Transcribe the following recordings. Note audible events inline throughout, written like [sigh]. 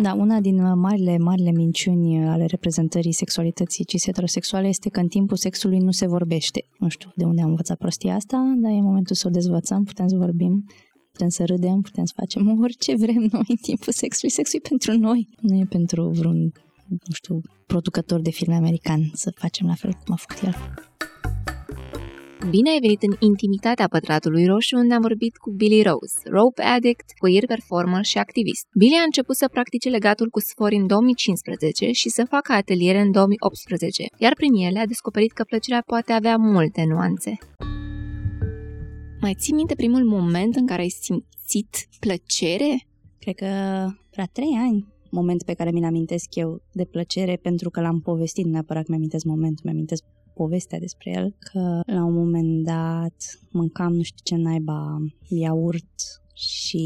Da, una din marile, marile minciuni ale reprezentării sexualității cis-heterosexuale este că în timpul sexului nu se vorbește. Nu știu de unde am învățat prostia asta, dar e momentul să o dezvățăm, putem să vorbim, putem să râdem, putem să facem [laughs] orice vrem noi în timpul sexului. Sexul e pentru noi, nu e pentru vreun, nu știu, producător de filme american să facem la fel cum a făcut el. Bine ai venit în intimitatea pătratului roșu unde am vorbit cu Billy Rose, rope addict, queer performer și activist. Billy a început să practice legatul cu sfori în 2015 și să facă ateliere în 2018, iar prin ele a descoperit că plăcerea poate avea multe nuanțe. Mai ții minte primul moment în care ai simțit plăcere? Cred că la trei ani moment pe care mi-l amintesc eu de plăcere pentru că l-am povestit, neapărat că mi-amintesc momentul, mi-amintesc povestea despre el, că la un moment dat mâncam nu știu ce naiba iaurt și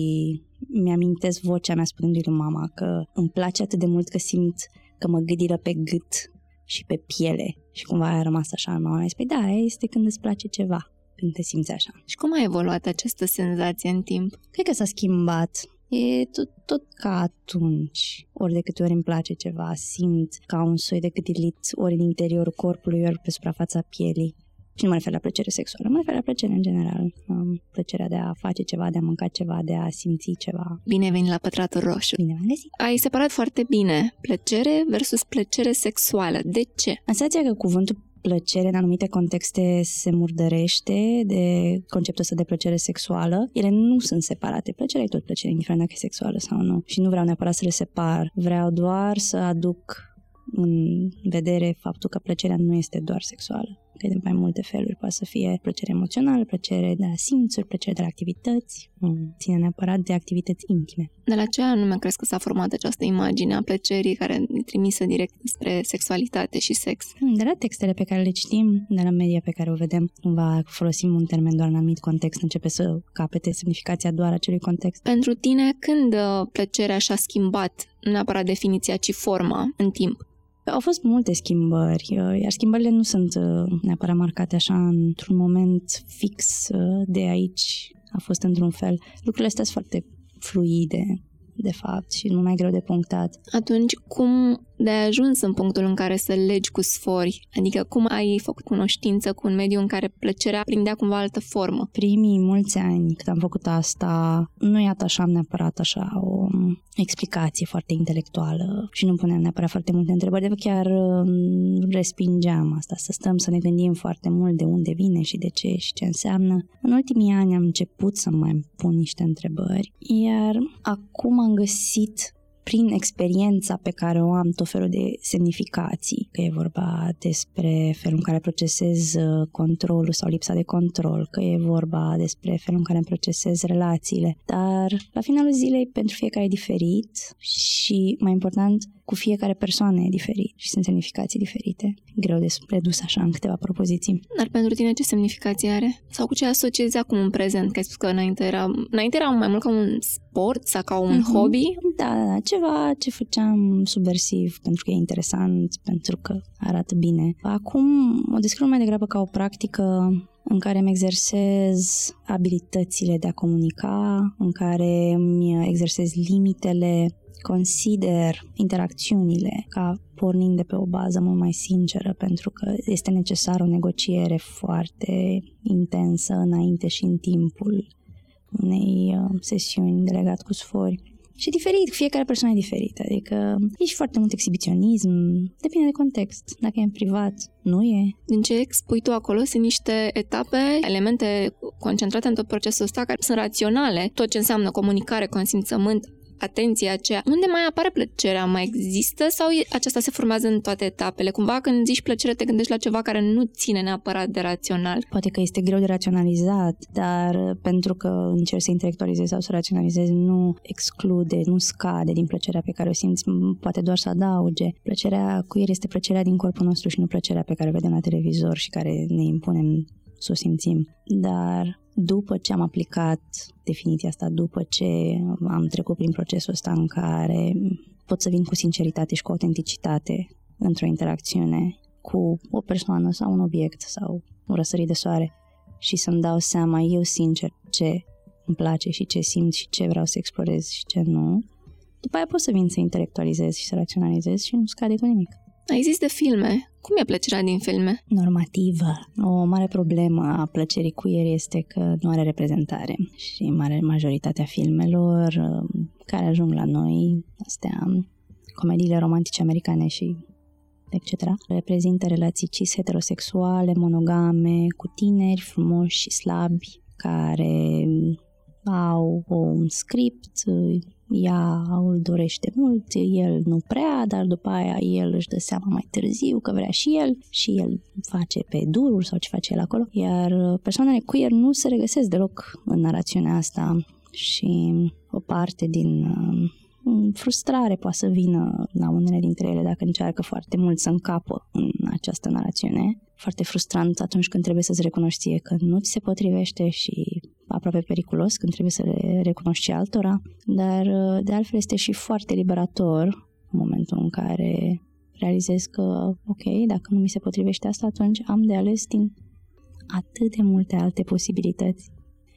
mi-amintesc vocea mea spunându-i lui mama că îmi place atât de mult că simt că mă gâdilă pe gât și pe piele și cumva a rămas așa în mama. Păi da, este când îți place ceva, când te simți așa. Și cum a evoluat această senzație în timp? Cred că s-a schimbat E tot, tot ca atunci. Ori de câte ori îmi place ceva, simt ca un soi de câtilit ori în interiorul corpului, ori pe suprafața pielii. Și nu mă refer la plăcere sexuală, mă refer la plăcere în general. Um, plăcerea de a face ceva, de a mânca ceva, de a simți ceva. Bine venit la pătratul roșu. Bine v-am găsit. Ai separat foarte bine plăcere versus plăcere sexuală. De ce? În senzația că cuvântul plăcere în anumite contexte se murdărește de conceptul ăsta de plăcere sexuală. Ele nu sunt separate. Plăcerea e tot plăcere, indiferent dacă e sexuală sau nu. Și nu vreau neapărat să le separ. Vreau doar să aduc în vedere faptul că plăcerea nu este doar sexuală că de mai multe feluri. Poate să fie plăcere emoțională, plăcere de la simțuri, plăcere de la activități, nu ține neapărat de activități intime. De la ce anume crezi că s-a format această imagine a plăcerii care e trimisă direct spre sexualitate și sex? Hmm, de la textele pe care le citim, de la media pe care o vedem, cumva folosim un termen doar în anumit context, începe să capete semnificația doar acelui context. Pentru tine, când uh, plăcerea și-a schimbat nu neapărat definiția, ci forma în timp? Au fost multe schimbări, uh, iar schimbările nu sunt uh, neapărat marcate așa într-un moment fix uh, de aici a fost într-un fel. Lucrurile astea sunt foarte fluide, de fapt, și nu mai greu de punctat. Atunci, cum de ai ajuns în punctul în care să legi cu sfori? Adică cum ai făcut cunoștință cu un mediu în care plăcerea prindea cumva altă formă? Primii mulți ani când am făcut asta, nu i atașam neapărat așa o explicație foarte intelectuală și nu puneam neapărat foarte multe întrebări, de chiar um, respingeam asta, să stăm să ne gândim foarte mult de unde vine și de ce și ce înseamnă. În ultimii ani am început să mai pun niște întrebări, iar acum am găsit prin experiența pe care o am, tot felul de semnificații, că e vorba despre felul în care procesez uh, controlul sau lipsa de control, că e vorba despre felul în care procesez relațiile, dar la finalul zilei pentru fiecare e diferit și, mai important, cu fiecare persoană e diferit și sunt semnificații diferite. Greu de redus așa în câteva propoziții. Dar pentru tine ce semnificație are? Sau cu ce asociezi acum în prezent? Că ai spus că înainte era, înainte era mai mult ca un sport sau ca un uh-huh. hobby? Da, da, da, ceva ce făceam subversiv pentru că e interesant, pentru că arată bine. Acum o descriu mai degrabă ca o practică în care îmi exersez abilitățile de a comunica, în care îmi exersez limitele, consider interacțiunile ca pornind de pe o bază mult mai sinceră, pentru că este necesară o negociere foarte intensă înainte și în timpul unei uh, sesiuni de legat cu sfori. Și diferit, fiecare persoană e diferită, adică e și foarte mult exhibiționism, depinde de context, dacă e în privat, nu e. Din ce expui tu acolo sunt niște etape, elemente concentrate în tot procesul ăsta care sunt raționale, tot ce înseamnă comunicare, consimțământ, atenția aceea. Unde mai apare plăcerea? Mai există sau aceasta se formează în toate etapele? Cumva când zici plăcere te gândești la ceva care nu ține neapărat de rațional. Poate că este greu de raționalizat, dar pentru că încerci să intelectualizezi sau să raționalizezi, nu exclude, nu scade din plăcerea pe care o simți, poate doar să adauge. Plăcerea cu el este plăcerea din corpul nostru și nu plăcerea pe care o vedem la televizor și care ne impunem să o simțim. Dar după ce am aplicat definiția asta, după ce am trecut prin procesul ăsta în care pot să vin cu sinceritate și cu autenticitate într-o interacțiune cu o persoană sau un obiect sau un răsărit de soare și să-mi dau seama eu sincer ce îmi place și ce simt și ce vreau să explorez și ce nu, după aia poți să vin să intelectualizezi și să raționalizezi și nu scade cu nimic. Ai zis de filme. Cum e plăcerea din filme? Normativă. O mare problemă a plăcerii queer este că nu are reprezentare și mare majoritatea filmelor uh, care ajung la noi, astea, comediile romantice americane și etc., reprezintă relații cis heterosexuale, monogame, cu tineri frumoși și slabi, care au un script, ea îl dorește mult, el nu prea, dar după aia el își dă seama mai târziu că vrea și el și el face pe durul sau ce face el acolo, iar persoanele queer nu se regăsesc deloc în narațiunea asta și o parte din uh, frustrare poate să vină la unele dintre ele dacă încearcă foarte mult să încapă în această narațiune. Foarte frustrant atunci când trebuie să-ți recunoști ție că nu ți se potrivește și aproape periculos când trebuie să le recunoști și altora, dar uh, de altfel este și foarte liberator în momentul în care realizez că, ok, dacă nu mi se potrivește asta, atunci am de ales din atât de multe alte posibilități.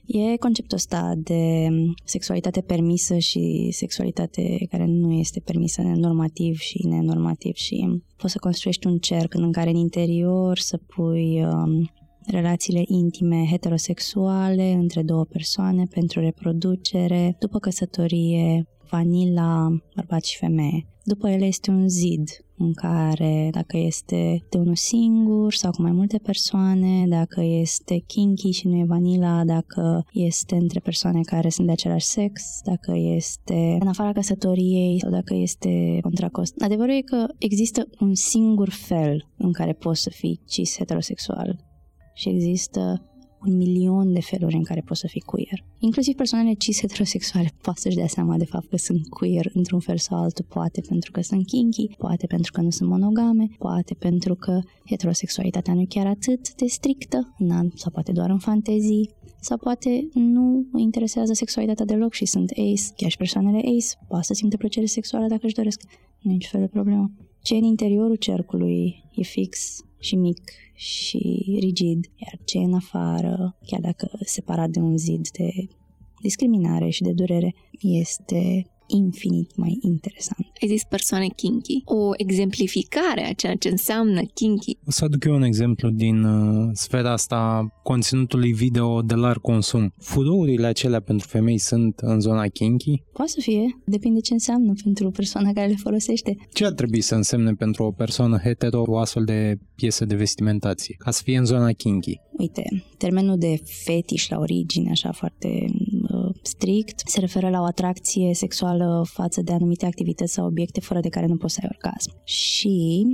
E conceptul ăsta de sexualitate permisă și sexualitate care nu este permisă, normativ și nenormativ și poți să construiești un cerc în care în interior să pui um, relațiile intime heterosexuale între două persoane pentru reproducere, după căsătorie, vanila, bărbat și femeie. După ele este un zid în care dacă este de unul singur sau cu mai multe persoane, dacă este kinky și nu e vanila, dacă este între persoane care sunt de același sex, dacă este în afara căsătoriei sau dacă este contracost. Adevărul e că există un singur fel în care poți să fii cis heterosexual și există un milion de feluri în care poți să fii queer. Inclusiv persoanele cis heterosexuale [laughs] pot să-și dea seama de fapt că sunt queer într-un fel sau altul, poate pentru că sunt kinky, poate pentru că nu sunt monogame, poate pentru că heterosexualitatea nu e chiar atât de strictă, sau poate doar în fantezii, sau poate nu mă interesează sexualitatea deloc și sunt ace, chiar și persoanele ace, poate să simte plăcere sexuală dacă își doresc. Nu e nici fel de problemă. Ce în interiorul cercului e fix și mic și rigid, iar ce în afară, chiar dacă separat de un zid de discriminare și de durere, este infinit mai interesant. Ai zis persoane kinky. O exemplificare a ceea ce înseamnă kinky. O să aduc eu un exemplu din uh, sfera asta conținutului video de larg consum. Fudourile acelea pentru femei sunt în zona kinky? Poate să fie, depinde ce înseamnă pentru persoana care le folosește. Ce ar trebui să însemne pentru o persoană hetero o astfel de piesă de vestimentație, ca să fie în zona kinky? Uite, termenul de fetiș la origine, așa foarte uh, strict, se referă la o atracție sexuală față de anumite activități sau obiecte fără de care nu poți să ai orgasm. Și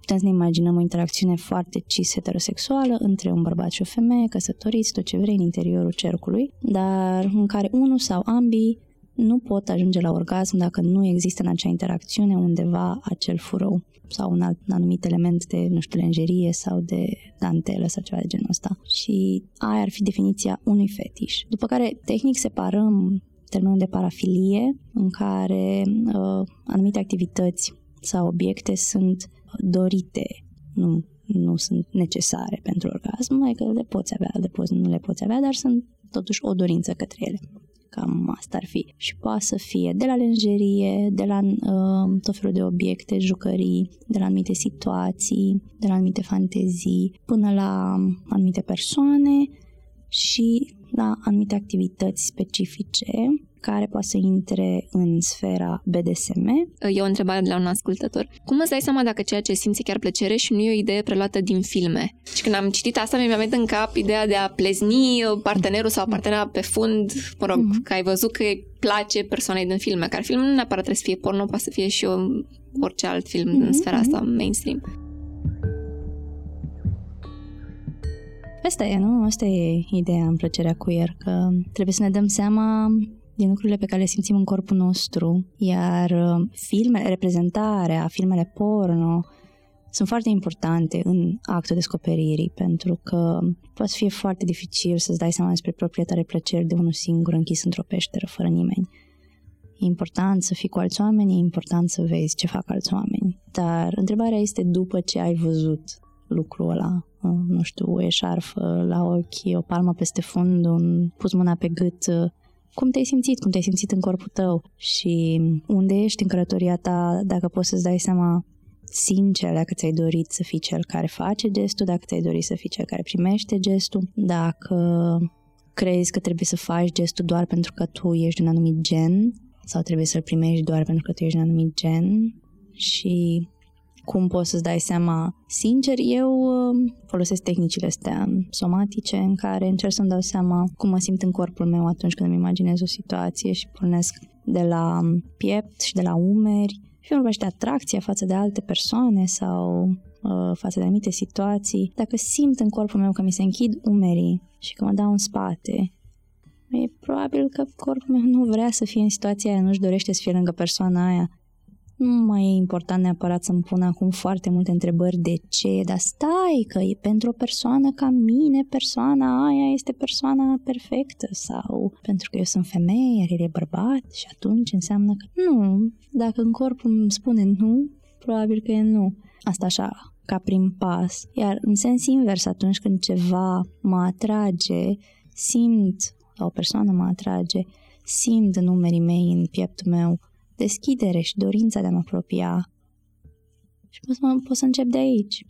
putem să ne imaginăm o interacțiune foarte cis heterosexuală între un bărbat și o femeie, căsătoriți, tot ce vrei în interiorul cercului, dar în care unul sau ambii nu pot ajunge la orgasm dacă nu există în acea interacțiune undeva acel furău sau un alt un anumit element de, nu știu, lenjerie sau de dantelă sau ceva de genul ăsta. Și aia ar fi definiția unui fetiș. După care, tehnic, separăm termenul de parafilie, în care uh, anumite activități sau obiecte sunt dorite, nu, nu sunt necesare pentru orgasm, adică le poți avea, le poți, nu le poți avea, dar sunt totuși o dorință către ele. Cam asta ar fi. Și poate să fie de la lenjerie, de la uh, tot felul de obiecte, jucării, de la anumite situații, de la anumite fantezii, până la anumite persoane și la anumite activități specifice care poate să intre în sfera BDSM. E o întrebare de la un ascultător. Cum îți dai seama dacă ceea ce simți chiar plăcere și nu e o idee preluată din filme? Și când am citit asta, mi-a venit în cap ideea de a plezni partenerul sau partenera pe fund, mă rog, mm-hmm. că ai văzut că îi place persoanei din filme, care film nu neapărat trebuie să fie porno, poate să fie și o, orice alt film mm-hmm. în sfera asta mhm. mainstream. Asta e, nu? Asta e ideea în plăcerea queer, că trebuie să ne dăm seama din lucrurile pe care le simțim în corpul nostru, iar uh, filmele, reprezentarea, filmele porno, sunt foarte importante în actul descoperirii, pentru că poate fi foarte dificil să-ți dai seama despre proprietare plăceri de unul singur închis într-o peșteră fără nimeni. E important să fii cu alți oameni, e important să vezi ce fac alți oameni. Dar întrebarea este după ce ai văzut lucrul ăla, uh, nu știu, o eșarfă la ochi, o palmă peste fund, un pus mâna pe gât, uh, cum te-ai simțit, cum te-ai simțit în corpul tău și unde ești în călătoria ta, dacă poți să-ți dai seama sincer dacă ți-ai dorit să fii cel care face gestul, dacă ți-ai dorit să fii cel care primește gestul, dacă crezi că trebuie să faci gestul doar pentru că tu ești un anumit gen sau trebuie să-l primești doar pentru că tu ești un anumit gen și cum poți să-ți dai seama sincer, eu um, folosesc tehnicile astea somatice în care încerc să-mi dau seama cum mă simt în corpul meu atunci când îmi imaginez o situație și pornesc de la piept și de la umeri și vorba și de atracția față de alte persoane sau uh, față de anumite situații. Dacă simt în corpul meu că mi se închid umerii și că mă dau în spate, e probabil că corpul meu nu vrea să fie în situația aia, nu-și dorește să fie lângă persoana aia nu mai e important neapărat să-mi pun acum foarte multe întrebări de ce, dar stai că e pentru o persoană ca mine, persoana aia este persoana perfectă sau pentru că eu sunt femeie, iar el e bărbat și atunci înseamnă că nu. Dacă în corpul îmi spune nu, probabil că e nu. Asta așa, ca prim pas. Iar în sens invers, atunci când ceva mă atrage, simt, sau o persoană mă atrage, simt numerii mei în pieptul meu, deschidere și dorința de a mă apropia. Și pot să, mă, pot să încep de aici,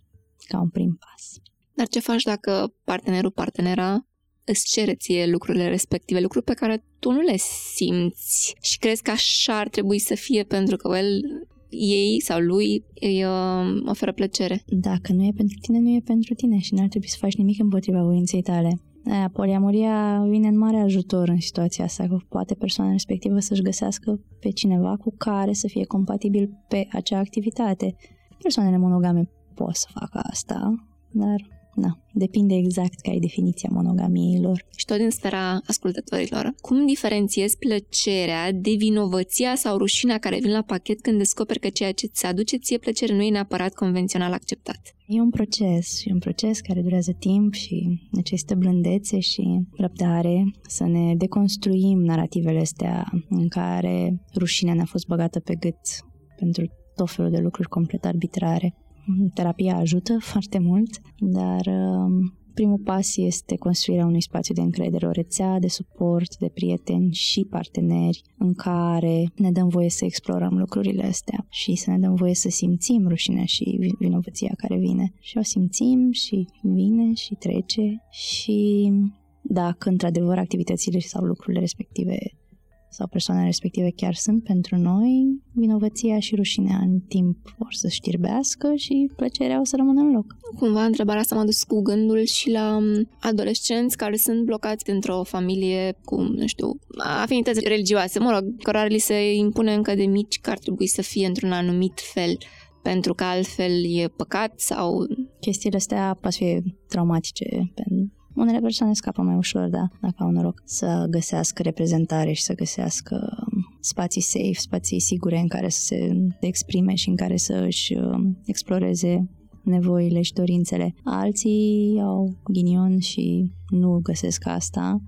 ca un prim pas. Dar ce faci dacă partenerul, partenera îți cere ție lucrurile respective, lucruri pe care tu nu le simți și crezi că așa ar trebui să fie pentru că el, ei sau lui îi uh, oferă plăcere. Dacă nu e pentru tine, nu e pentru tine și n-ar trebui să faci nimic împotriva voinței tale. Aia, poliamoria vine în mare ajutor în situația asta, că poate persoana respectivă să-și găsească pe cineva cu care să fie compatibil pe acea activitate. Persoanele monogame pot să facă asta, dar Na, depinde exact ca e definiția monogamiei lor. Și tot din sfera ascultătorilor, cum diferențiezi plăcerea de vinovăția sau rușinea care vin la pachet când descoperi că ceea ce ți aduce ție plăcere nu e neapărat convențional acceptat? E un proces, e un proces care durează timp și necesită blândețe și răbdare să ne deconstruim narativele astea în care rușinea ne-a fost băgată pe gât pentru tot felul de lucruri complet arbitrare. Terapia ajută foarte mult, dar um, primul pas este construirea unui spațiu de încredere, o rețea de suport, de prieteni și parteneri în care ne dăm voie să explorăm lucrurile astea și să ne dăm voie să simțim rușinea și vinovăția care vine. Și o simțim și vine și trece și dacă într-adevăr activitățile sau lucrurile respective sau persoanele respective chiar sunt pentru noi, vinovăția și rușinea în timp vor să știrbească și plăcerea o să rămână în loc. Cumva întrebarea asta m-a dus cu gândul și la um, adolescenți care sunt blocați într-o familie cu, nu știu, afinități religioase, mă rog, cărora li se impune încă de mici că ar trebui să fie într-un anumit fel pentru că altfel e păcat sau... Chestiile astea poate fi traumatice pentru unele persoane scapă mai ușor, da, dacă au noroc să găsească reprezentare și să găsească um, spații safe, spații sigure în care să se exprime și în care să își um, exploreze nevoile și dorințele. Alții au ghinion și nu găsesc asta,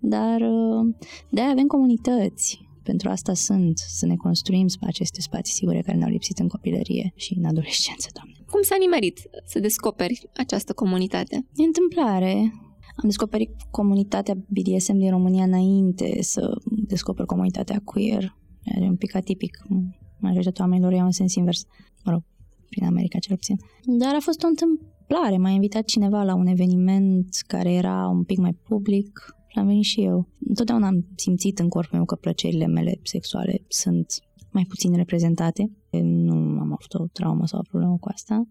dar um, de avem comunități. Pentru asta sunt, să ne construim aceste spații sigure care ne-au lipsit în copilărie și în adolescență, doamne. Cum s-a nimerit să descoperi această comunitate? E întâmplare. Am descoperit comunitatea BDSM din România înainte să descoper comunitatea queer. E un pic atipic. Majoritatea oamenilor iau în sens invers. Mă rog, prin America cel puțin. Dar a fost o întâmplare. M-a invitat cineva la un eveniment care era un pic mai public și am venit și eu. Întotdeauna am simțit în corpul meu că plăcerile mele sexuale sunt mai puțin reprezentate. Nu am avut o traumă sau o problemă cu asta.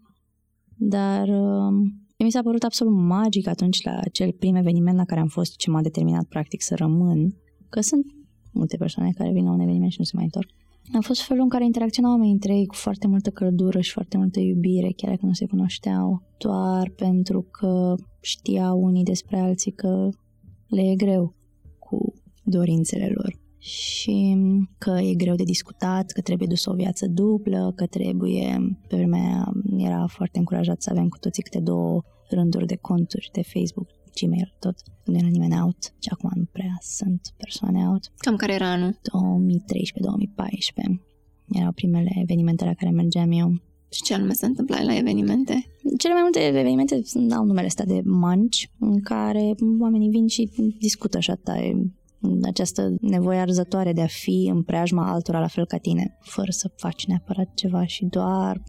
Dar um, mi s-a părut absolut magic atunci la acel prim eveniment la care am fost ce m-a determinat practic să rămân, că sunt multe persoane care vin la un eveniment și nu se mai întorc. A fost felul în care interacționau oamenii între ei cu foarte multă căldură și foarte multă iubire, chiar dacă nu se cunoșteau, doar pentru că știau unii despre alții că le e greu cu dorințele lor și că e greu de discutat, că trebuie dus o viață dublă, că trebuie, pe vremea era foarte încurajat să avem cu toții câte două rânduri de conturi de Facebook, Gmail, tot. Nu era nimeni out și acum nu prea sunt persoane out. Cam care era anul? 2013-2014. Erau primele evenimente la care mergeam eu. Și ce anume se întâmpla la evenimente? Cele mai multe evenimente au numele ăsta de manci, în care oamenii vin și discută așa, această nevoie arzătoare de a fi în preajma altora la fel ca tine, fără să faci neapărat ceva și doar.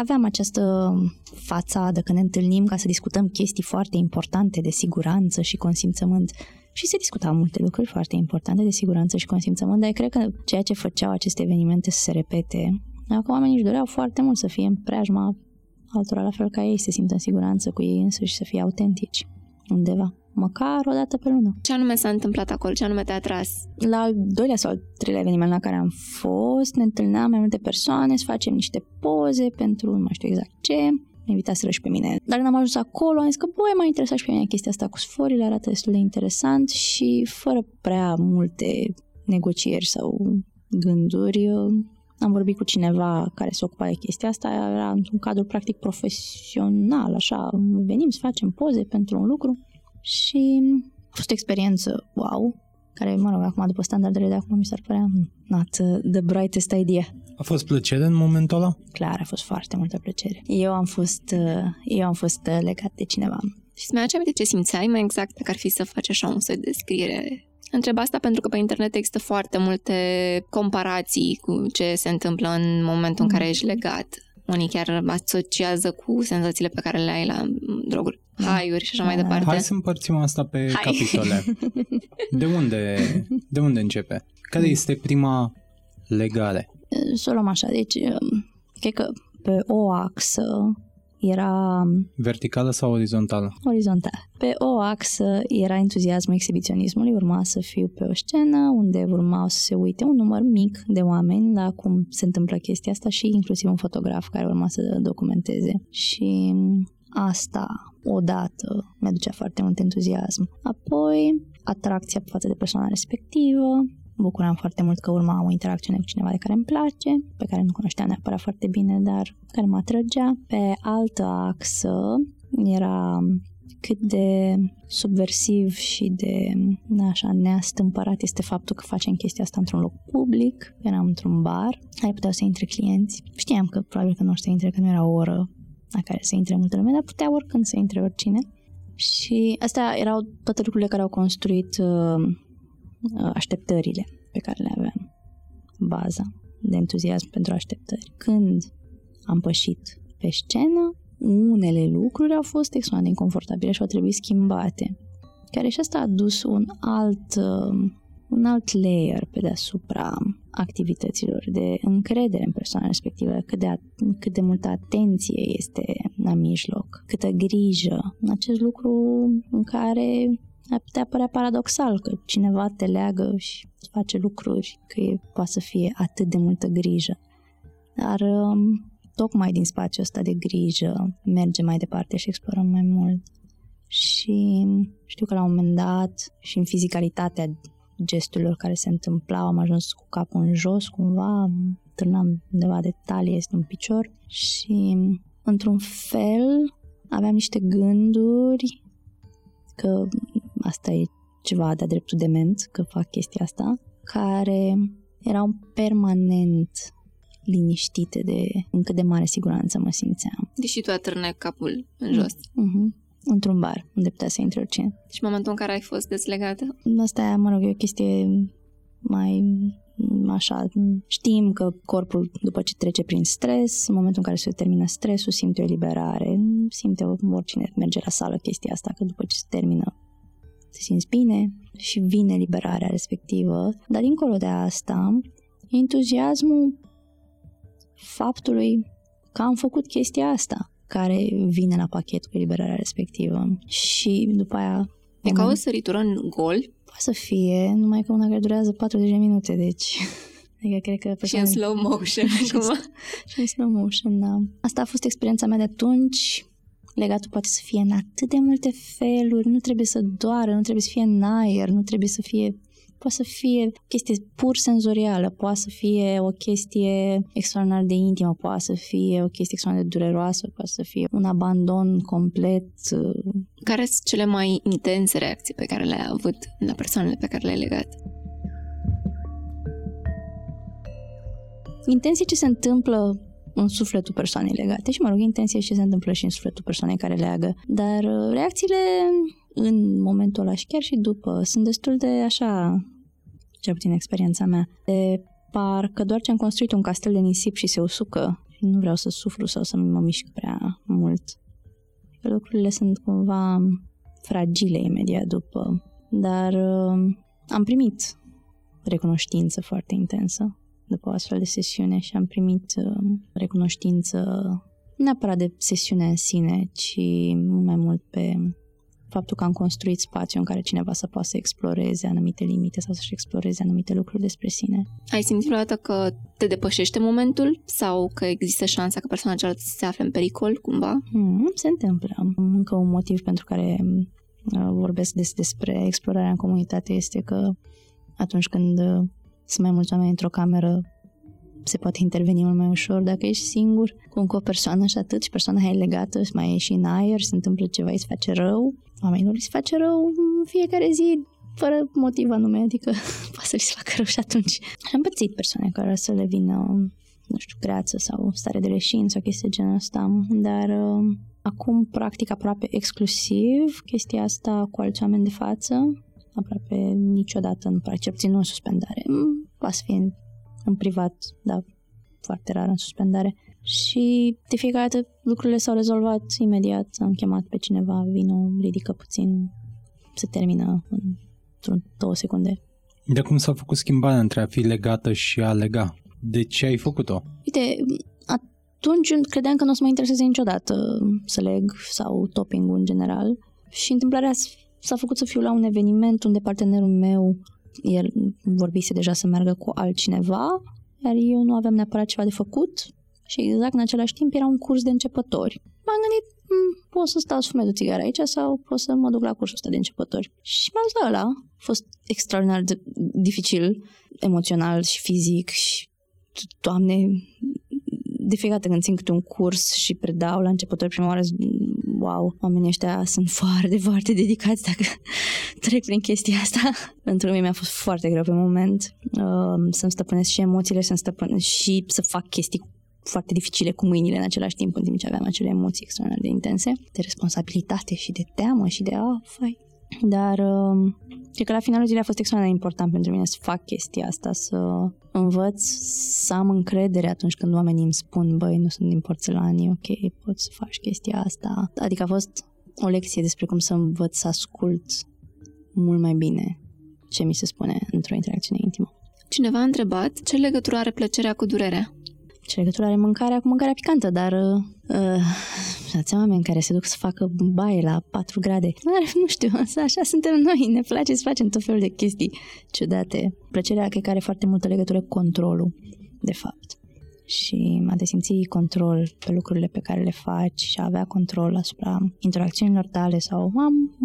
Aveam această fațadă că ne întâlnim ca să discutăm chestii foarte importante de siguranță și consimțământ. Și se discutau multe lucruri foarte importante de siguranță și consimțământ, dar cred că ceea ce făceau aceste evenimente să se repete, acum oamenii își doreau foarte mult să fie în preajma altora la fel ca ei, să se simtă în siguranță cu ei însuși și să fie autentici undeva măcar o dată pe lună. Ce anume s-a întâmplat acolo? Ce anume te-a atras? La al doilea sau al treilea eveniment la care am fost, ne întâlneam mai multe persoane, să facem niște poze pentru, nu mai știu exact ce, ne invitaseră și pe mine. Dar când am ajuns acolo, am zis că, băi, m-a interesat și pe mine chestia asta cu sforile, arată destul de interesant și fără prea multe negocieri sau gânduri, am vorbit cu cineva care se ocupa de chestia asta, era într-un cadru practic profesional, așa, venim să facem poze pentru un lucru și a fost o experiență wow, care, mă rog, acum după standardele de acum mi s-ar părea not the brightest idea. A fost plăcere în momentul ăla? Clar, a fost foarte multă plăcere. Eu am fost, eu am fost legat de cineva. Și îți mai aminte ce simțeai mai exact dacă ar fi să faci așa un soi de descriere Întreb asta pentru că pe internet există foarte multe comparații cu ce se întâmplă în momentul în care ești legat. Unii chiar asociază cu senzațiile pe care le ai la droguri, mm. Haiuri și așa mai departe. Hai să împărțim asta pe Hai. capitole. [laughs] De unde, de unde începe? Care este prima legare? Să o luăm așa, deci cred că pe o axă era... Verticală sau orizontală? Orizontală. Pe o axă era entuziasmul exhibiționismului, urma să fiu pe o scenă unde urma să se uite un număr mic de oameni la cum se întâmplă chestia asta și inclusiv un fotograf care urma să documenteze. Și asta odată mi-aducea foarte mult entuziasm. Apoi, atracția față de persoana respectivă, bucuram foarte mult că urma o interacțiune cu cineva de care îmi place, pe care nu cunoșteam neapărat foarte bine, dar care mă atrăgea. Pe altă axă era cât de subversiv și de așa neastâmpărat este faptul că facem chestia asta într-un loc public, eram într-un bar, ai putea să intre clienți. Știam că probabil că nu o să intre, că nu era o oră la care să intre multă lume, dar putea oricând să intre oricine. Și astea erau toate lucrurile care au construit uh, Uh, așteptările pe care le aveam. Baza de entuziasm pentru așteptări. Când am pășit pe scenă, unele lucruri au fost extrem de inconfortabile și au trebuit schimbate. Care și asta a dus un alt, uh, un alt layer pe deasupra activităților de încredere în persoana respectivă, cât de, cât de multă atenție este la mijloc, câtă grijă. Acest lucru în care ar putea părea paradoxal că cineva te leagă și face lucruri, că e, poate să fie atât de multă grijă. Dar um, tocmai din spațiul ăsta de grijă merge mai departe și explorăm mai mult. Și știu că la un moment dat și în fizicalitatea gesturilor care se întâmplau, am ajuns cu capul în jos cumva, târnam undeva de talie, este un picior și într-un fel aveam niște gânduri că asta e ceva de-a dreptul dement, că fac chestia asta, care erau permanent liniștite de în cât de mare siguranță mă simțeam. Deși tu atârnai capul în jos. Mm-hmm. Într-un bar, unde putea să intre oricine. Și momentul în care ai fost deslegată? Asta, mă rog, e o chestie mai așa, știm că corpul după ce trece prin stres, în momentul în care se termină stresul, simte o eliberare, simte oricine merge la sală chestia asta, că după ce se termină te simți bine și vine liberarea respectivă, dar dincolo de asta, entuziasmul faptului că am făcut chestia asta care vine la pachet cu eliberarea respectivă și după aia... E ca o săritură în gol? Poate să fie, numai că una care durează 40 de minute, deci... [laughs] Adică cred că... Și în slow motion [laughs] acum. [laughs] și în slow motion, da. Asta a fost experiența mea de atunci legatul poate să fie în atât de multe feluri, nu trebuie să doară, nu trebuie să fie în aer, nu trebuie să fie poate să fie o chestie pur senzorială, poate să fie o chestie extraordinar de intimă, poate să fie o chestie extraordinar de dureroasă, poate să fie un abandon complet. Uh, care sunt cele mai intense reacții pe care le-ai avut la persoanele pe care le-ai legat? Intenții ce se întâmplă în sufletul persoanei legate și, mă rog, intenție ce se întâmplă și în sufletul persoanei care leagă. Dar uh, reacțiile în momentul ăla și chiar și după, sunt destul de așa, cel puțin experiența mea, de parcă doar ce am construit un castel de nisip și se usucă. Și nu vreau să sufru sau să mă mișc prea mult. Lucrurile sunt cumva fragile imediat după, dar uh, am primit recunoștință foarte intensă după o astfel de sesiune și am primit uh, recunoștință nu neapărat de sesiunea în sine, ci mai mult pe faptul că am construit spațiu în care cineva să poată să exploreze anumite limite sau să-și exploreze anumite lucruri despre sine. Ai simțit vreodată că te depășește momentul sau că există șansa că persoana cealaltă să se afle în pericol cumva? Hmm, se întâmplă. Încă un motiv pentru care uh, vorbesc des despre explorarea în comunitate este că atunci când uh, sunt mai mulți oameni într-o cameră, se poate interveni mult mai ușor dacă ești singur cu încă o persoană și atât și persoana e legată, mai e și în aer, se întâmplă ceva, îți se face rău. Oamenilor îi se face rău în fiecare zi, fără motiv anume, adică [laughs] poate să li se facă rău și atunci. Și am pățit persoane care să le vină, nu știu, greață sau stare de leșin sau chestii genul ăsta, dar uh, acum practic aproape exclusiv chestia asta cu alți oameni de față, aproape niciodată în practic, nu în suspendare. Poate să fie în privat, da, foarte rar în suspendare. Și de fiecare dată lucrurile s-au rezolvat imediat. Am chemat pe cineva, vino, ridică puțin, se termină într-un două secunde. De cum s-a făcut schimbarea între a fi legată și a lega? De ce ai făcut-o? Uite, atunci credeam că nu o să mă intereseze niciodată să leg sau topping în general. Și întâmplarea s-a făcut să fiu la un eveniment unde partenerul meu el vorbise deja să meargă cu altcineva, iar eu nu aveam neapărat ceva de făcut și exact în același timp era un curs de începători. M-am gândit, hmm, pot să stau să fumez o țigară aici sau pot să mă duc la cursul ăsta de începători. Și m-am zis ăla. A fost extraordinar de dificil, emoțional și fizic și, doamne, de fiecare dată când țin câte un curs și predau la începători prima oară, wow, oamenii ăștia sunt foarte, foarte dedicați dacă [laughs] trec prin chestia asta. Pentru mine mi-a fost foarte greu pe moment uh, să-mi stăpânesc și emoțiile, să-mi stăpânesc și să fac chestii foarte dificile cu mâinile în același timp, în timp ce aveam acele emoții extraordinar de intense, de responsabilitate și de teamă și de, ah, fai, dar uh, cred că la finalul zilei a fost extrem de important pentru mine să fac chestia asta, să învăț să am încredere atunci când oamenii îmi spun, băi, nu sunt din porțelani, ok, poți să faci chestia asta. Adică a fost o lecție despre cum să învăț să ascult mult mai bine ce mi se spune într-o interacțiune intimă. Cineva a întrebat ce legătură are plăcerea cu durerea? Ce legătură are mâncarea cu mâncarea picantă, dar uh, dați oameni care se duc să facă baie la 4 grade. Nu știu, așa suntem noi, ne place să facem tot felul de chestii ciudate. Plăcerea cred că are foarte multă legătură cu controlul, de fapt. Și a de simți control pe lucrurile pe care le faci și a avea control asupra interacțiunilor tale sau am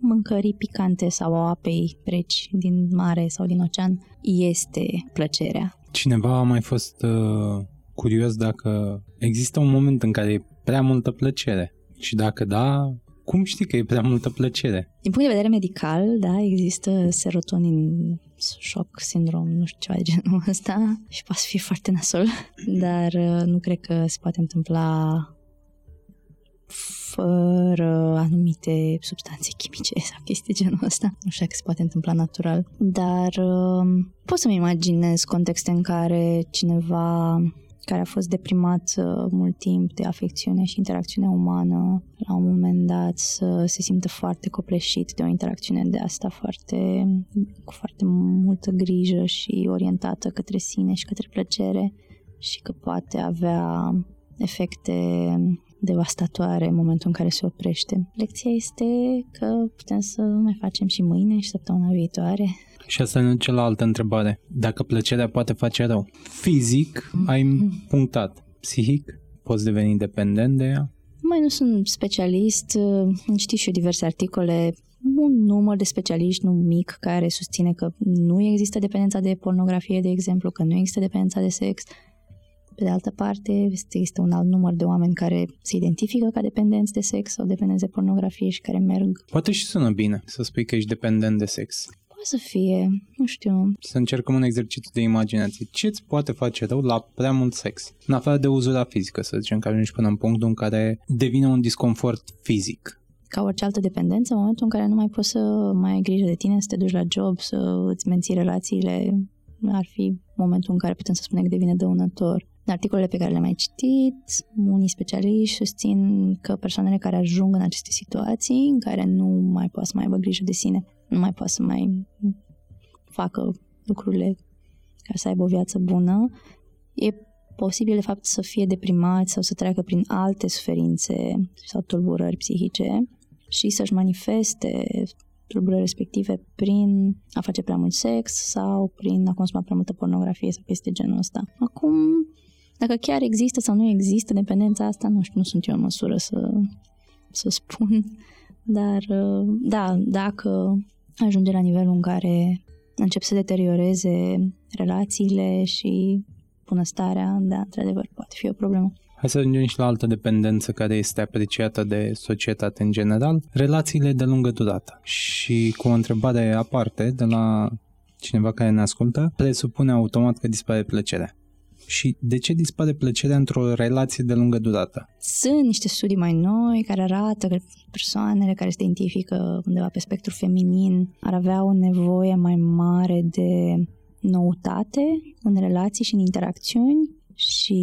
mâncării picante sau a apei reci din mare sau din ocean este plăcerea. Cineva a mai fost uh, curios dacă există un moment în care e prea multă plăcere. Și dacă da, cum știi că e prea multă plăcere? Din punct de vedere medical, da, există serotonin shock sindrom, nu știu ceva de genul ăsta. Și poate fi foarte nasol, dar uh, nu cred că se poate întâmpla fără anumite substanțe chimice [laughs] sau chestii genul ăsta. Nu știu dacă se poate întâmpla natural, dar uh, pot să-mi imaginez contexte în care cineva care a fost deprimat uh, mult timp de afecțiune și interacțiune umană, la un moment dat să se simtă foarte copleșit de o interacțiune de asta foarte, cu foarte multă grijă și orientată către sine și către plăcere și că poate avea efecte devastatoare în momentul în care se oprește. Lecția este că putem să mai facem și mâine și săptămâna viitoare. Și asta ne duce la altă întrebare. Dacă plăcerea poate face rău. Fizic ai mm-hmm. punctat. Psihic poți deveni dependent de ea? Mai nu sunt specialist, am citit și eu diverse articole, un număr de specialiști nu mic care susține că nu există dependența de pornografie, de exemplu, că nu există dependența de sex, pe de altă parte, este un alt număr de oameni care se identifică ca dependenți de sex sau dependenți de pornografie și care merg. Poate și sună bine să spui că ești dependent de sex. Poate să fie, nu știu. Să încercăm un exercițiu de imaginație. Ce îți poate face rău la prea mult sex? În afară de uzura fizică, să zicem că ajungi până în punctul în care devine un disconfort fizic ca orice altă dependență, în momentul în care nu mai poți să mai ai grijă de tine, să te duci la job, să îți menții relațiile, ar fi momentul în care putem să spunem că devine dăunător. În articolele pe care le-am mai citit, unii specialiști susțin că persoanele care ajung în aceste situații, în care nu mai poate să mai aibă grijă de sine, nu mai poate să mai facă lucrurile ca să aibă o viață bună, e posibil de fapt să fie deprimați sau să treacă prin alte suferințe sau tulburări psihice și să-și manifeste tulburări respective prin a face prea mult sex sau prin a consuma prea multă pornografie sau chestii genul ăsta. Acum, dacă chiar există sau nu există dependența asta, nu știu, nu sunt eu în măsură să, să spun, dar da, dacă ajunge la nivelul în care încep să deterioreze relațiile și bunăstarea, da, într-adevăr, poate fi o problemă. Hai să ajungem și la altă dependență care este apreciată de societate în general, relațiile de lungă durată. Și cu o întrebare aparte de la cineva care ne ascultă, presupune automat că dispare plăcerea. Și de ce dispare plăcerea într-o relație de lungă durată? Sunt niște studii mai noi care arată că persoanele care se identifică undeva pe spectru feminin ar avea o nevoie mai mare de noutate în relații și în interacțiuni și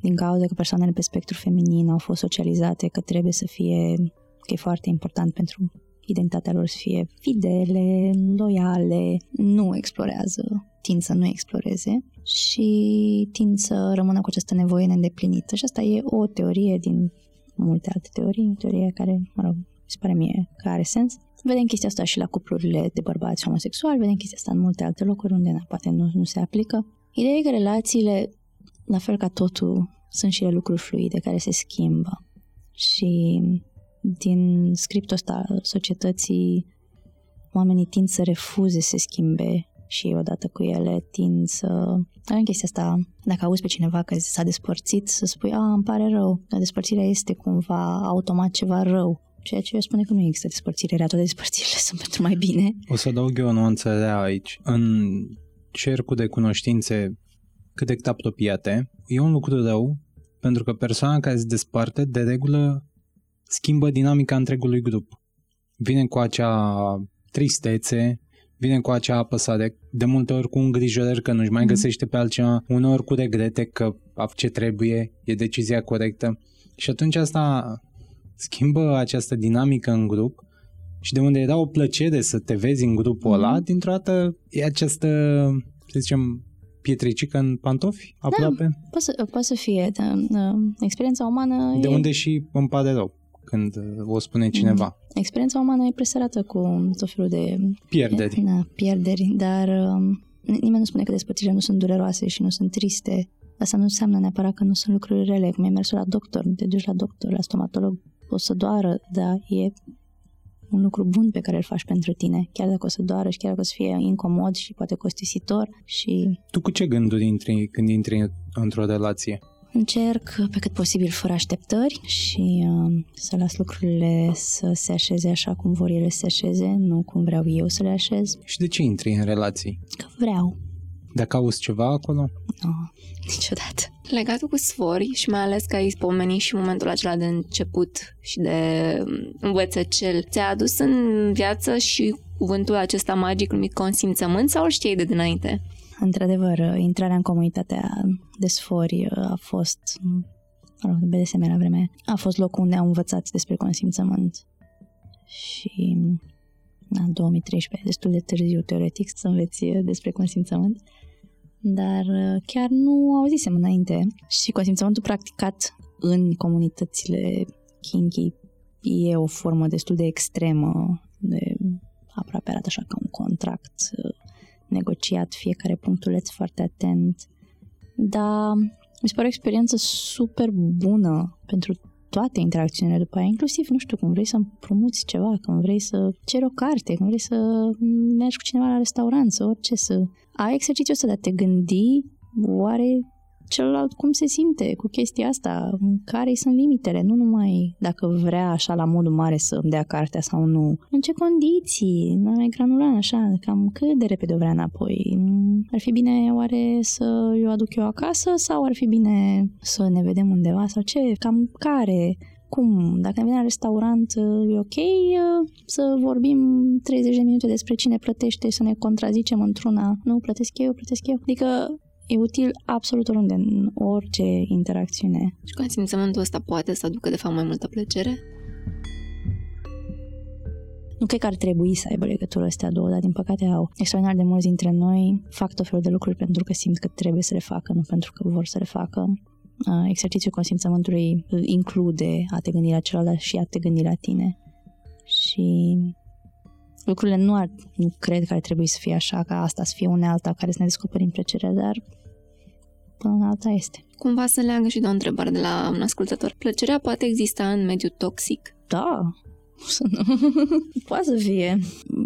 din cauza că persoanele pe spectru feminin au fost socializate că trebuie să fie, că e foarte important pentru identitatea lor să fie fidele, loiale, nu explorează, tind să nu exploreze și tind să rămână cu această nevoie neîndeplinită. Și asta e o teorie din multe alte teorii, o teorie care, mă rog, se pare mie că are sens. Vedem chestia asta și la cuplurile de bărbați homosexuali, vedem chestia asta în multe alte locuri unde na, poate nu, nu se aplică. Ideea e că relațiile, la fel ca totul, sunt și lucruri fluide care se schimbă. Și din scriptul ăsta societății, oamenii tind să refuze să se schimbe și odată cu ele tind să... Avem chestia asta, dacă auzi pe cineva că s-a despărțit, să spui, a, îmi pare rău, dar despărțirea este cumva automat ceva rău. Ceea ce eu spune că nu există despărțire rea, toate despărțirile [laughs] sunt pentru mai bine. O să adaug eu o nuanță rea aici. În cercul de cunoștințe cât de cât apropiate, e un lucru rău pentru că persoana care se desparte, de regulă, schimbă dinamica întregului grup. Vine cu acea tristețe, vine cu acea apăsare, de multe ori cu îngrijorări că nu-și mai mm. găsește pe altceva, uneori cu regrete că ce trebuie, e decizia corectă. Și atunci asta schimbă această dinamică în grup și de unde era o plăcere să te vezi în grupul mm. ăla, dintr-o dată e această, să zicem, pietricică în pantofi, aproape. Da, poate să, poate să fie. Da, da, experiența umană De e... unde și îmi pare rău când o spune cineva. Mm. Experiența umană e presărată cu tot felul de... Pierderi. Da, pierderi, dar um, nimeni nu spune că despărțirile nu sunt dureroase și nu sunt triste. Asta nu înseamnă neapărat că nu sunt lucruri rele, cum e mersul la doctor, te duci la doctor, la stomatolog, o să doară, dar e un lucru bun pe care îl faci pentru tine, chiar dacă o să doară și chiar dacă o să fie incomod și poate costisitor și... Tu cu ce gânduri intri când intri într-o relație? Încerc pe cât posibil fără așteptări și uh, să las lucrurile să se așeze așa cum vor ele să se așeze, nu cum vreau eu să le așez. Și de ce intri în relații? Că vreau. Dacă auzi ceva acolo? Nu, niciodată. Legatul cu sfori și mai ales că ai spomenit și momentul acela de început și de um, învățăcel, ți-a adus în viață și cuvântul acesta magic numit consimțământ sau îl știai de dinainte? Într-adevăr, intrarea în comunitatea de sfori a fost, mă rog, de BDSM la vreme, a fost locul unde am învățat despre consimțământ. Și în 2013, destul de târziu, teoretic, să înveți despre consimțământ. Dar chiar nu auzisem înainte. Și consimțământul practicat în comunitățile kinky e o formă destul de extremă, de aproape arată așa ca un contract negociat fiecare punctuleț foarte atent. Dar mi se pare o experiență super bună pentru toate interacțiunile după aia, inclusiv, nu știu, când vrei să împrumuți ceva, când vrei să ceri o carte, când vrei să mergi cu cineva la restaurant, să orice, să ai exercițiul ăsta de a te gândi oare celălalt cum se simte cu chestia asta, care sunt limitele, nu numai dacă vrea așa la modul mare să îmi dea cartea sau nu, în ce condiții, mai granular așa, cam cât de repede o vrea înapoi. Ar fi bine oare să eu aduc eu acasă sau ar fi bine să ne vedem undeva sau ce, cam care, cum, dacă ne vedem la restaurant, e ok să vorbim 30 de minute despre cine plătește, să ne contrazicem într-una, nu, plătesc eu, plătesc eu. Adică e util absolut oriunde, în orice interacțiune. Și consimțământul ăsta poate să aducă, de fapt, mai multă plăcere? Nu cred că ar trebui să aibă legătură astea două, dar din păcate au. Extraordinar de mulți dintre noi fac tot felul de lucruri pentru că simt că trebuie să le facă, nu pentru că vor să le facă. Exercițiul consimțământului include a te gândi la celălalt și a te gândi la tine. Și lucrurile nu, ar, nu cred că ar trebui să fie așa, ca asta să fie unealta care să ne descoperim plăcerea, dar până la alta este. Cumva să leagă și de o întrebare de la un ascultător. Plăcerea poate exista în mediul toxic? Da, să [laughs] nu. Poate să fie.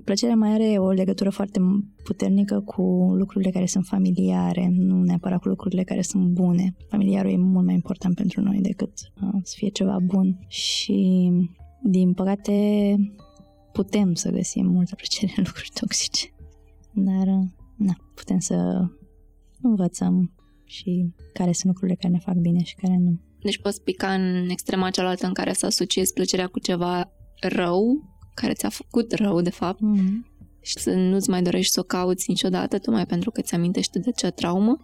Plăcerea mai are o legătură foarte puternică cu lucrurile care sunt familiare, nu neapărat cu lucrurile care sunt bune. Familiarul e mult mai important pentru noi decât uh, să fie ceva bun. Și, din păcate, putem să găsim multă plăcere în lucruri toxice. Dar, uh, na, putem să învățăm și care sunt lucrurile care ne fac bine și care nu. Deci poți pica în extrema cealaltă în care să asociezi plăcerea cu ceva rău, care ți-a făcut rău, de fapt, mm-hmm. și să nu-ți mai dorești să o cauți niciodată, tocmai pentru că ți amintește de acea traumă?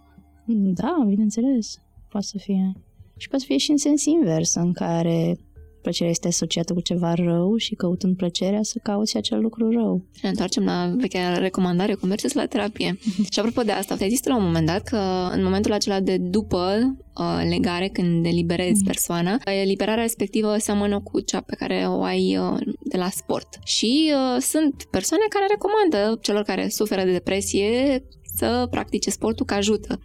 Da, bineînțeles, poate să fie. Și poate să fie și în sens invers, în care plăcerea este asociată cu ceva rău și căutând plăcerea să cauți acel lucru rău. Și ne întoarcem la vechea recomandare cu mergeți la terapie. [laughs] și apropo de asta, te zis la un moment dat că în momentul acela de după uh, legare, când eliberezi mm. persoana, eliberarea respectivă seamănă cu cea pe care o ai uh, de la sport. Și uh, sunt persoane care recomandă celor care suferă de depresie să practice sportul că ajută.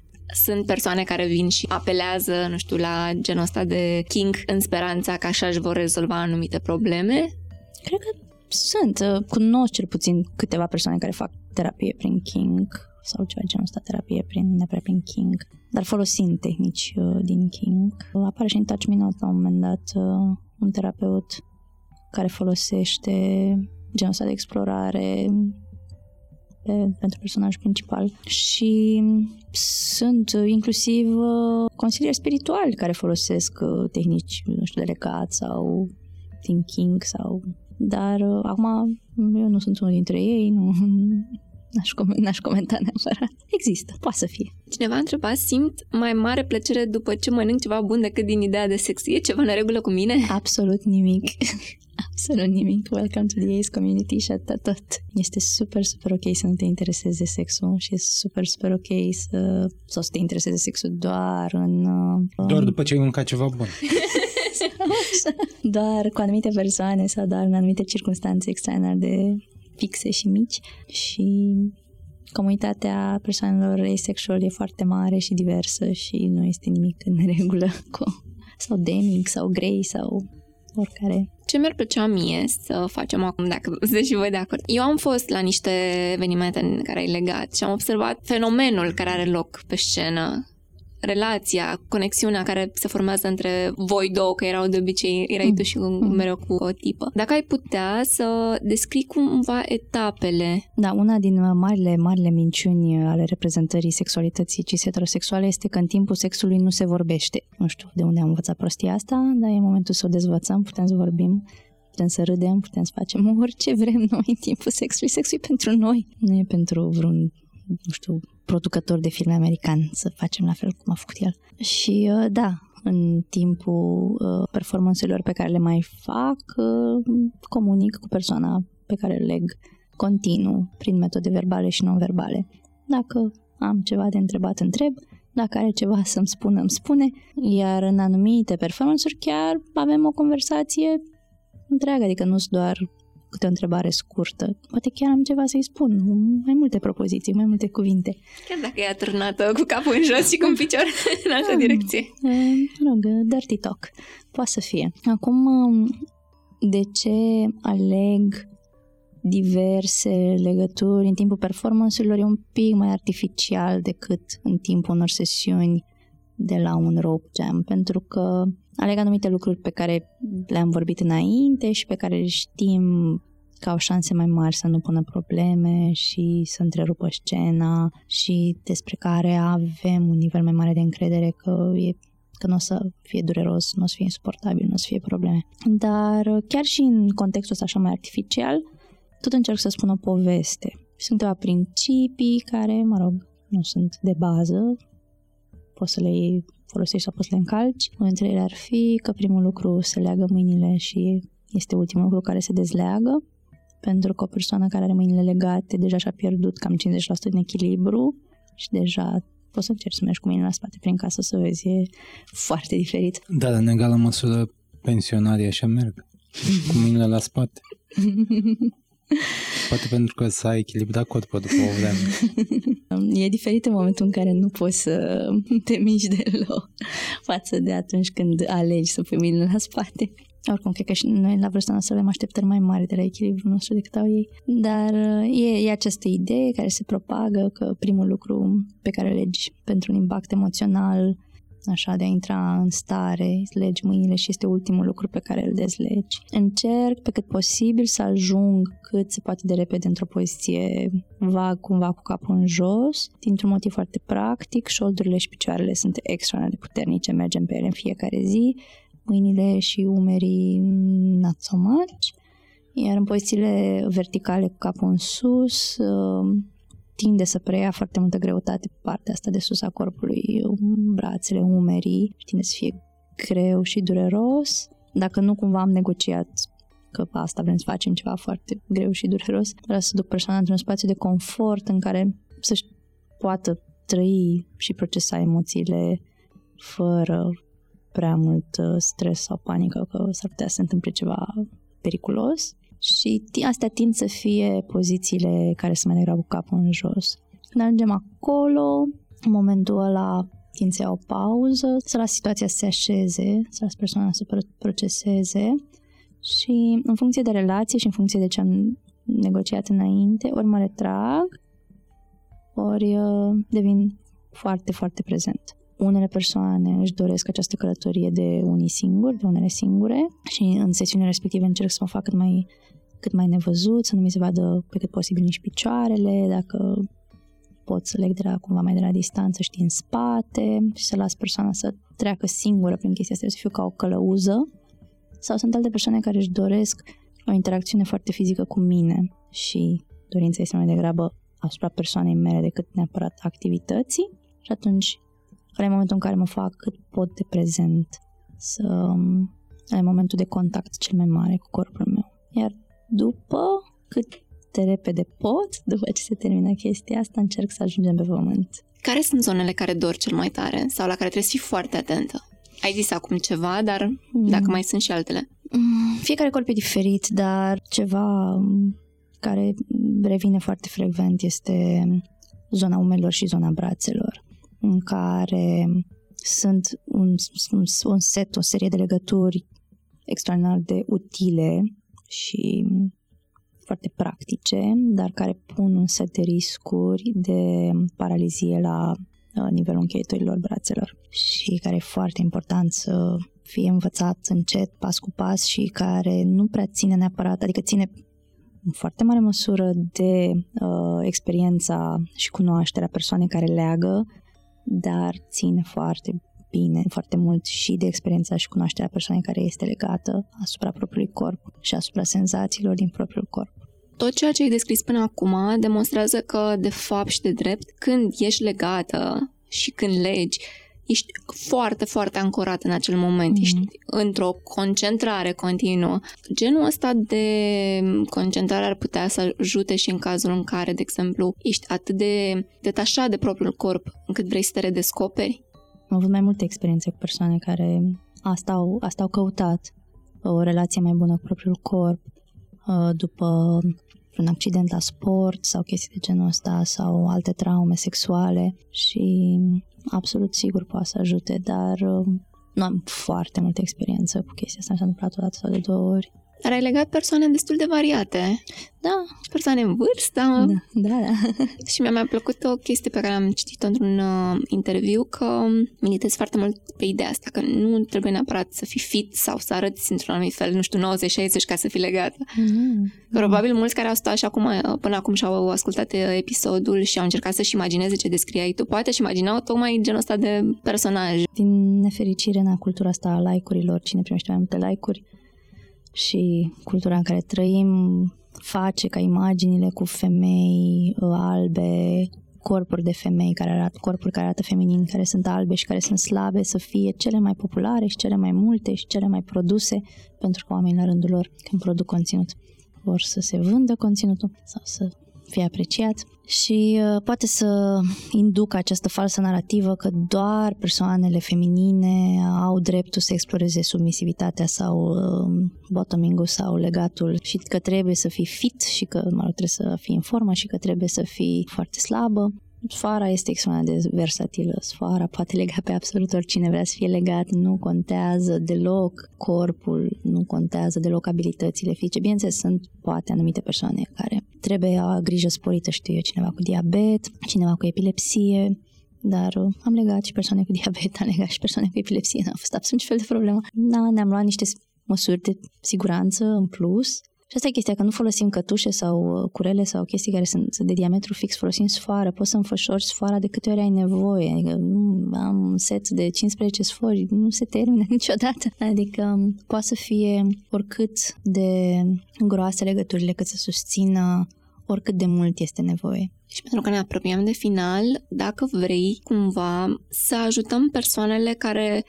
Sunt persoane care vin și apelează, nu știu, la genul ăsta de king în speranța că așa își vor rezolva anumite probleme? Cred că sunt. Cunosc cel puțin câteva persoane care fac terapie prin king sau ceva genul ăsta, terapie prin, neapărat prin King, dar folosind tehnici uh, din King. Apare și în Touch Me Not la un moment dat uh, un terapeut care folosește genul ăsta de explorare pe, pentru personaj principal și sunt inclusiv uh, consilieri spirituali care folosesc uh, tehnici, nu știu, de legat sau thinking sau... Dar uh, acum eu nu sunt unul dintre ei, nu, [laughs] n-aș, com- n-aș comenta neapărat. Există, poate să fie. Cineva a întrebat, simt mai mare plăcere după ce mănânc ceva bun decât din ideea de sex. E ceva în regulă cu mine? Absolut nimic. [laughs] Absolut nimic. Welcome to the Ace community și atât tot. Este super, super ok să nu te intereseze de sexul și e super, super ok să, sau să te intereseze sexul doar în... Uh, doar după ce ai mâncat ceva bun. [laughs] doar cu anumite persoane sau doar în anumite circunstanțe extraordinar de fixe și mici și comunitatea persoanelor asexual e foarte mare și diversă și nu este nimic în regulă cu sau demic sau grey sau oricare. Ce mi-ar plăcea mie să facem acum, dacă [laughs] sunteți și voi de acord? Eu am fost la niște evenimente în care ai legat și am observat fenomenul care are loc pe scenă relația, conexiunea care se formează între voi două, că erau de obicei, erai mm. tu și mm. mereu cu o tipă. Dacă ai putea să descrii cumva etapele. Da, una din marile, marile minciuni ale reprezentării sexualității cis heterosexuale este că în timpul sexului nu se vorbește. Nu știu de unde am învățat prostia asta, dar e momentul să o dezvățăm, putem să vorbim putem să râdem, putem să facem [laughs] orice vrem noi în timpul sexului. Sexul e pentru noi, nu e pentru vreun, nu știu, producător de filme american să facem la fel cum a făcut el. Și uh, da, în timpul uh, performanțelor pe care le mai fac, uh, comunic cu persoana pe care leg continuu prin metode verbale și non-verbale. Dacă am ceva de întrebat, întreb. Dacă are ceva să-mi spună, îmi spune. Iar în anumite performanțuri chiar avem o conversație întreagă, adică nu sunt doar câte o întrebare scurtă. Poate chiar am ceva să-i spun, mai multe propoziții, mai multe cuvinte. Chiar dacă e atârnată cu capul în jos și cu un picior în altă ah, direcție. Mă rog, dirty talk. Poate să fie. Acum, de ce aleg diverse legături în timpul performanțelor e un pic mai artificial decât în timpul unor sesiuni de la un rope jam, pentru că aleg anumite lucruri pe care le-am vorbit înainte și pe care știm că au șanse mai mari să nu pună probleme și să întrerupă scena și despre care avem un nivel mai mare de încredere că e că nu o să fie dureros, nu o să fie insuportabil, nu o să fie probleme. Dar chiar și în contextul ăsta așa mai artificial, tot încerc să spun o poveste. Sunt câteva principii care, mă rog, nu sunt de bază, poți să le folosești sau poți să le încalci. Unul dintre ele ar fi că primul lucru se leagă mâinile și este ultimul lucru care se dezleagă, pentru că o persoană care are mâinile legate deja și-a pierdut cam 50% din echilibru și deja poți să încerci să mergi cu mâinile la spate prin casă să vezi, e foarte diferit. Da, în egală măsură pensionarii așa merg, [laughs] cu mâinile la spate. [laughs] Poate pentru că s-a echilibrat corpul după o vreme. [laughs] E diferit în momentul în care nu poți să te miști deloc față de atunci când alegi să pui mâinile la spate. Oricum, cred că și noi la vârsta noastră avem așteptări mai mari de la echilibrul nostru decât au ei. Dar e, e această idee care se propagă că primul lucru pe care legi pentru un impact emoțional așa, de a intra în stare, legi mâinile și este ultimul lucru pe care îl dezlegi. Încerc pe cât posibil să ajung cât se poate de repede într-o poziție vag, cumva cu capul în jos, dintr-un motiv foarte practic, șoldurile și picioarele sunt extraordinar de puternice, mergem pe ele în fiecare zi, mâinile și umerii not so much, iar în pozițiile verticale cu capul în sus, tinde să preia foarte multă greutate pe partea asta de sus a corpului, brațele, umerii, tinde să fie greu și dureros. Dacă nu cumva am negociat că asta vrem să facem ceva foarte greu și dureros, vreau să duc persoana într-un spațiu de confort în care să-și poată trăi și procesa emoțiile fără prea mult uh, stres sau panică că s-ar putea să se întâmple ceva periculos și astea tind să fie pozițiile care sunt mai degrabă cu capul în jos. Când ajungem acolo, în momentul ăla tind să o pauză, să las situația să se așeze, să las persoana să proceseze și în funcție de relație și în funcție de ce am negociat înainte, ori mă retrag, ori uh, devin foarte, foarte prezent. Unele persoane își doresc această călătorie de unii singuri, de unele singure și în sesiunile respective încerc să mă fac cât mai cât mai nevăzut, să nu mi se vadă pe cât posibil nici picioarele, dacă pot să leg de la, cumva mai de la distanță și din spate și să las persoana să treacă singură prin chestia asta, să fiu ca o călăuză. Sau sunt alte persoane care își doresc o interacțiune foarte fizică cu mine și dorința este mai degrabă asupra persoanei mele decât neapărat activității și atunci în momentul în care mă fac cât pot de prezent să în momentul de contact cel mai mare cu corpul meu. Iar după cât de repede pot, după ce se termină chestia asta, încerc să ajungem pe pământ. Care sunt zonele care dor cel mai tare sau la care trebuie să fii foarte atentă? Ai zis acum ceva, dar mm. dacă mai sunt și altele. Mm, fiecare corp e diferit, dar ceva care revine foarte frecvent este zona umelor și zona brațelor, în care sunt un, un, un set, o serie de legături extraordinar de utile și foarte practice, dar care pun un set de riscuri de paralizie la uh, nivelul încheietorilor brațelor și care e foarte important să fie învățat încet, pas cu pas și care nu prea ține neapărat, adică ține în foarte mare măsură de uh, experiența și cunoașterea persoanei care leagă, dar ține foarte bine foarte mult și de experiența și cunoașterea persoanei care este legată asupra propriului corp și asupra senzațiilor din propriul corp. Tot ceea ce ai descris până acum demonstrează că, de fapt și de drept, când ești legată și când legi, ești foarte, foarte ancorat în acel moment, mm-hmm. ești într-o concentrare continuă. Genul ăsta de concentrare ar putea să ajute și în cazul în care, de exemplu, ești atât de detașat de propriul corp încât vrei să te redescoperi. Am avut mai multe experiențe cu persoane care asta au, asta au căutat, o relație mai bună cu propriul corp, uh, după un accident la sport sau chestii de genul ăsta sau alte traume sexuale și absolut sigur poate să ajute, dar uh, nu am foarte multă experiență cu chestia asta, s-a întâmplat o dată sau de două ori. Dar ai legat persoane destul de variate. Da. Persoane în vârstă. Da, da. da. [laughs] și mi-a mai plăcut o chestie pe care am citit-o într-un uh, interviu, că militez foarte mult pe ideea asta, că nu trebuie neapărat să fii fit sau să arăți într-un anumit fel, nu știu, 90-60 ca să fii legată. Mm-hmm. Probabil mulți care au stat și acum, uh, până acum și-au ascultat uh, episodul și au încercat să-și imagineze ce descriai tu, poate și imaginau tocmai genul ăsta de personaj. Din nefericire, în cultura asta a like-urilor, cine primește mai multe like-uri, și cultura în care trăim face ca imaginile cu femei uh, albe, corpuri de femei care arată, corpuri care arată feminin, care sunt albe și care sunt slabe, să fie cele mai populare și cele mai multe și cele mai produse, pentru că oamenii la rândul lor, când produc conținut, vor să se vândă conținutul sau să fie apreciat și uh, poate să inducă această falsă narrativă că doar persoanele feminine au dreptul să exploreze submisivitatea sau uh, bottoming-ul sau legatul și că trebuie să fii fit și că mă rog, trebuie să fii în formă și că trebuie să fii foarte slabă Sfara este extrem de versatilă. Sfara poate lega pe absolut oricine vrea să fie legat. Nu contează deloc corpul, nu contează deloc abilitățile fizice. Bineînțeles, sunt poate anumite persoane care trebuie o grijă sporită, știu eu, cineva cu diabet, cineva cu epilepsie, dar uh, am legat și persoane cu [laughs] diabet, am legat și persoane cu epilepsie, n-a fost absolut nicio fel de problemă. Da, ne-am luat niște măsuri de siguranță în plus și asta e chestia, că nu folosim cătușe sau uh, curele sau chestii care sunt de diametru fix, folosim sfoară, poți să înfășori sfoara de câte ori ai nevoie, adică nu am un set de 15 sfori, nu se termină [laughs] niciodată, adică um, poate să fie oricât de groase legăturile cât să susțină oricât de mult este nevoie. Și pentru că ne apropiem de final, dacă vrei cumva să ajutăm persoanele care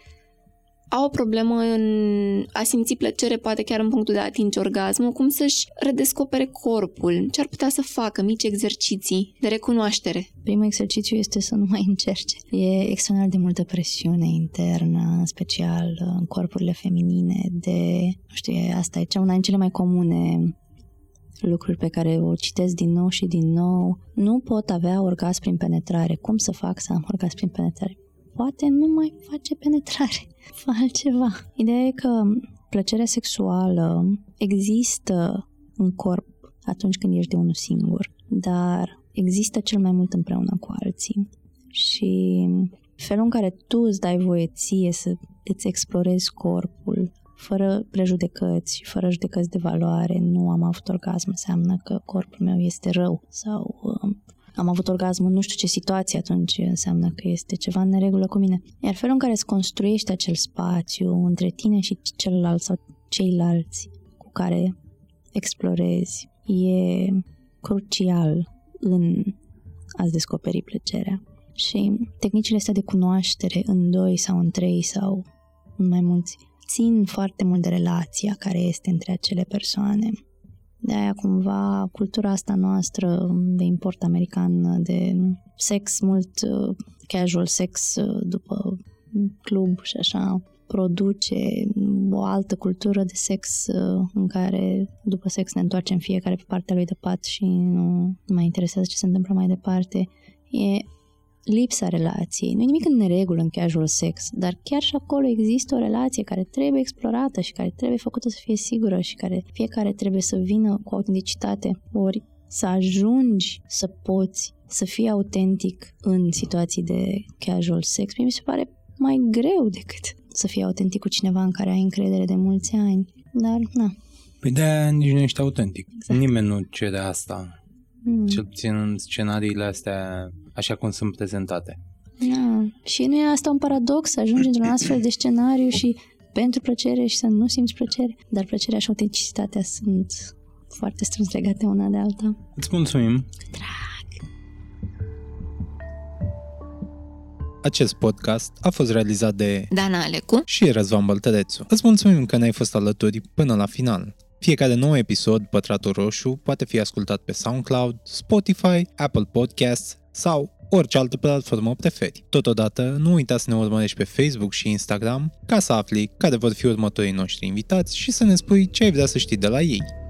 au o problemă în a simți plăcere, poate chiar în punctul de a atinge orgasmul, cum să-și redescopere corpul, ce ar putea să facă, mici exerciții de recunoaștere. Primul exercițiu este să nu mai încerce. E extraordinar de multă presiune internă, în special în corpurile feminine, de, nu știu, asta e cea una din cele mai comune lucruri pe care o citesc din nou și din nou. Nu pot avea orgasm prin penetrare. Cum să fac să am orgasm prin penetrare? Poate nu mai face penetrare fă altceva. Ideea e că plăcerea sexuală există în corp atunci când ești de unul singur, dar există cel mai mult împreună cu alții. Și felul în care tu îți dai voie ție să îți explorezi corpul fără prejudecăți și fără judecăți de valoare, nu am avut orgasm, înseamnă că corpul meu este rău sau um, am avut orgasm în nu știu ce situație, atunci înseamnă că este ceva în neregulă cu mine. Iar felul în care îți construiești acel spațiu între tine și celălalt sau ceilalți cu care explorezi e crucial în a-ți descoperi plăcerea. Și tehnicile astea de cunoaștere în doi sau în trei sau în mai mulți țin foarte mult de relația care este între acele persoane de aia cumva cultura asta noastră de import american de sex mult uh, casual sex uh, după club și așa produce o altă cultură de sex uh, în care după sex ne întoarcem fiecare pe partea lui de pat și nu mai interesează ce se întâmplă mai departe. E lipsa relației. Nu e nimic în neregulă în casual sex, dar chiar și acolo există o relație care trebuie explorată și care trebuie făcută să fie sigură și care fiecare trebuie să vină cu autenticitate. Ori să ajungi să poți să fii autentic în situații de casual sex, mi se pare mai greu decât să fii autentic cu cineva în care ai încredere de mulți ani. Dar, na. Păi de nici nu ești autentic. Exact. Nimeni nu cere asta. Mm. Cel puțin în scenariile astea așa cum sunt prezentate. Da. Și nu e asta un paradox să ajungi într-un astfel de scenariu și pentru plăcere și să nu simți plăcere, dar plăcerea și autenticitatea sunt foarte strâns legate una de alta. Îți mulțumim! Drag! Acest podcast a fost realizat de Dana Alecu și Răzvan Băltărețu. Îți mulțumim că ne-ai fost alături până la final. Fiecare nou episod, Pătratul Roșu, poate fi ascultat pe SoundCloud, Spotify, Apple Podcasts sau orice altă platformă preferi. Totodată, nu uita să ne urmărești pe Facebook și Instagram ca să afli care vor fi următorii noștri invitați și să ne spui ce ai vrea să știi de la ei.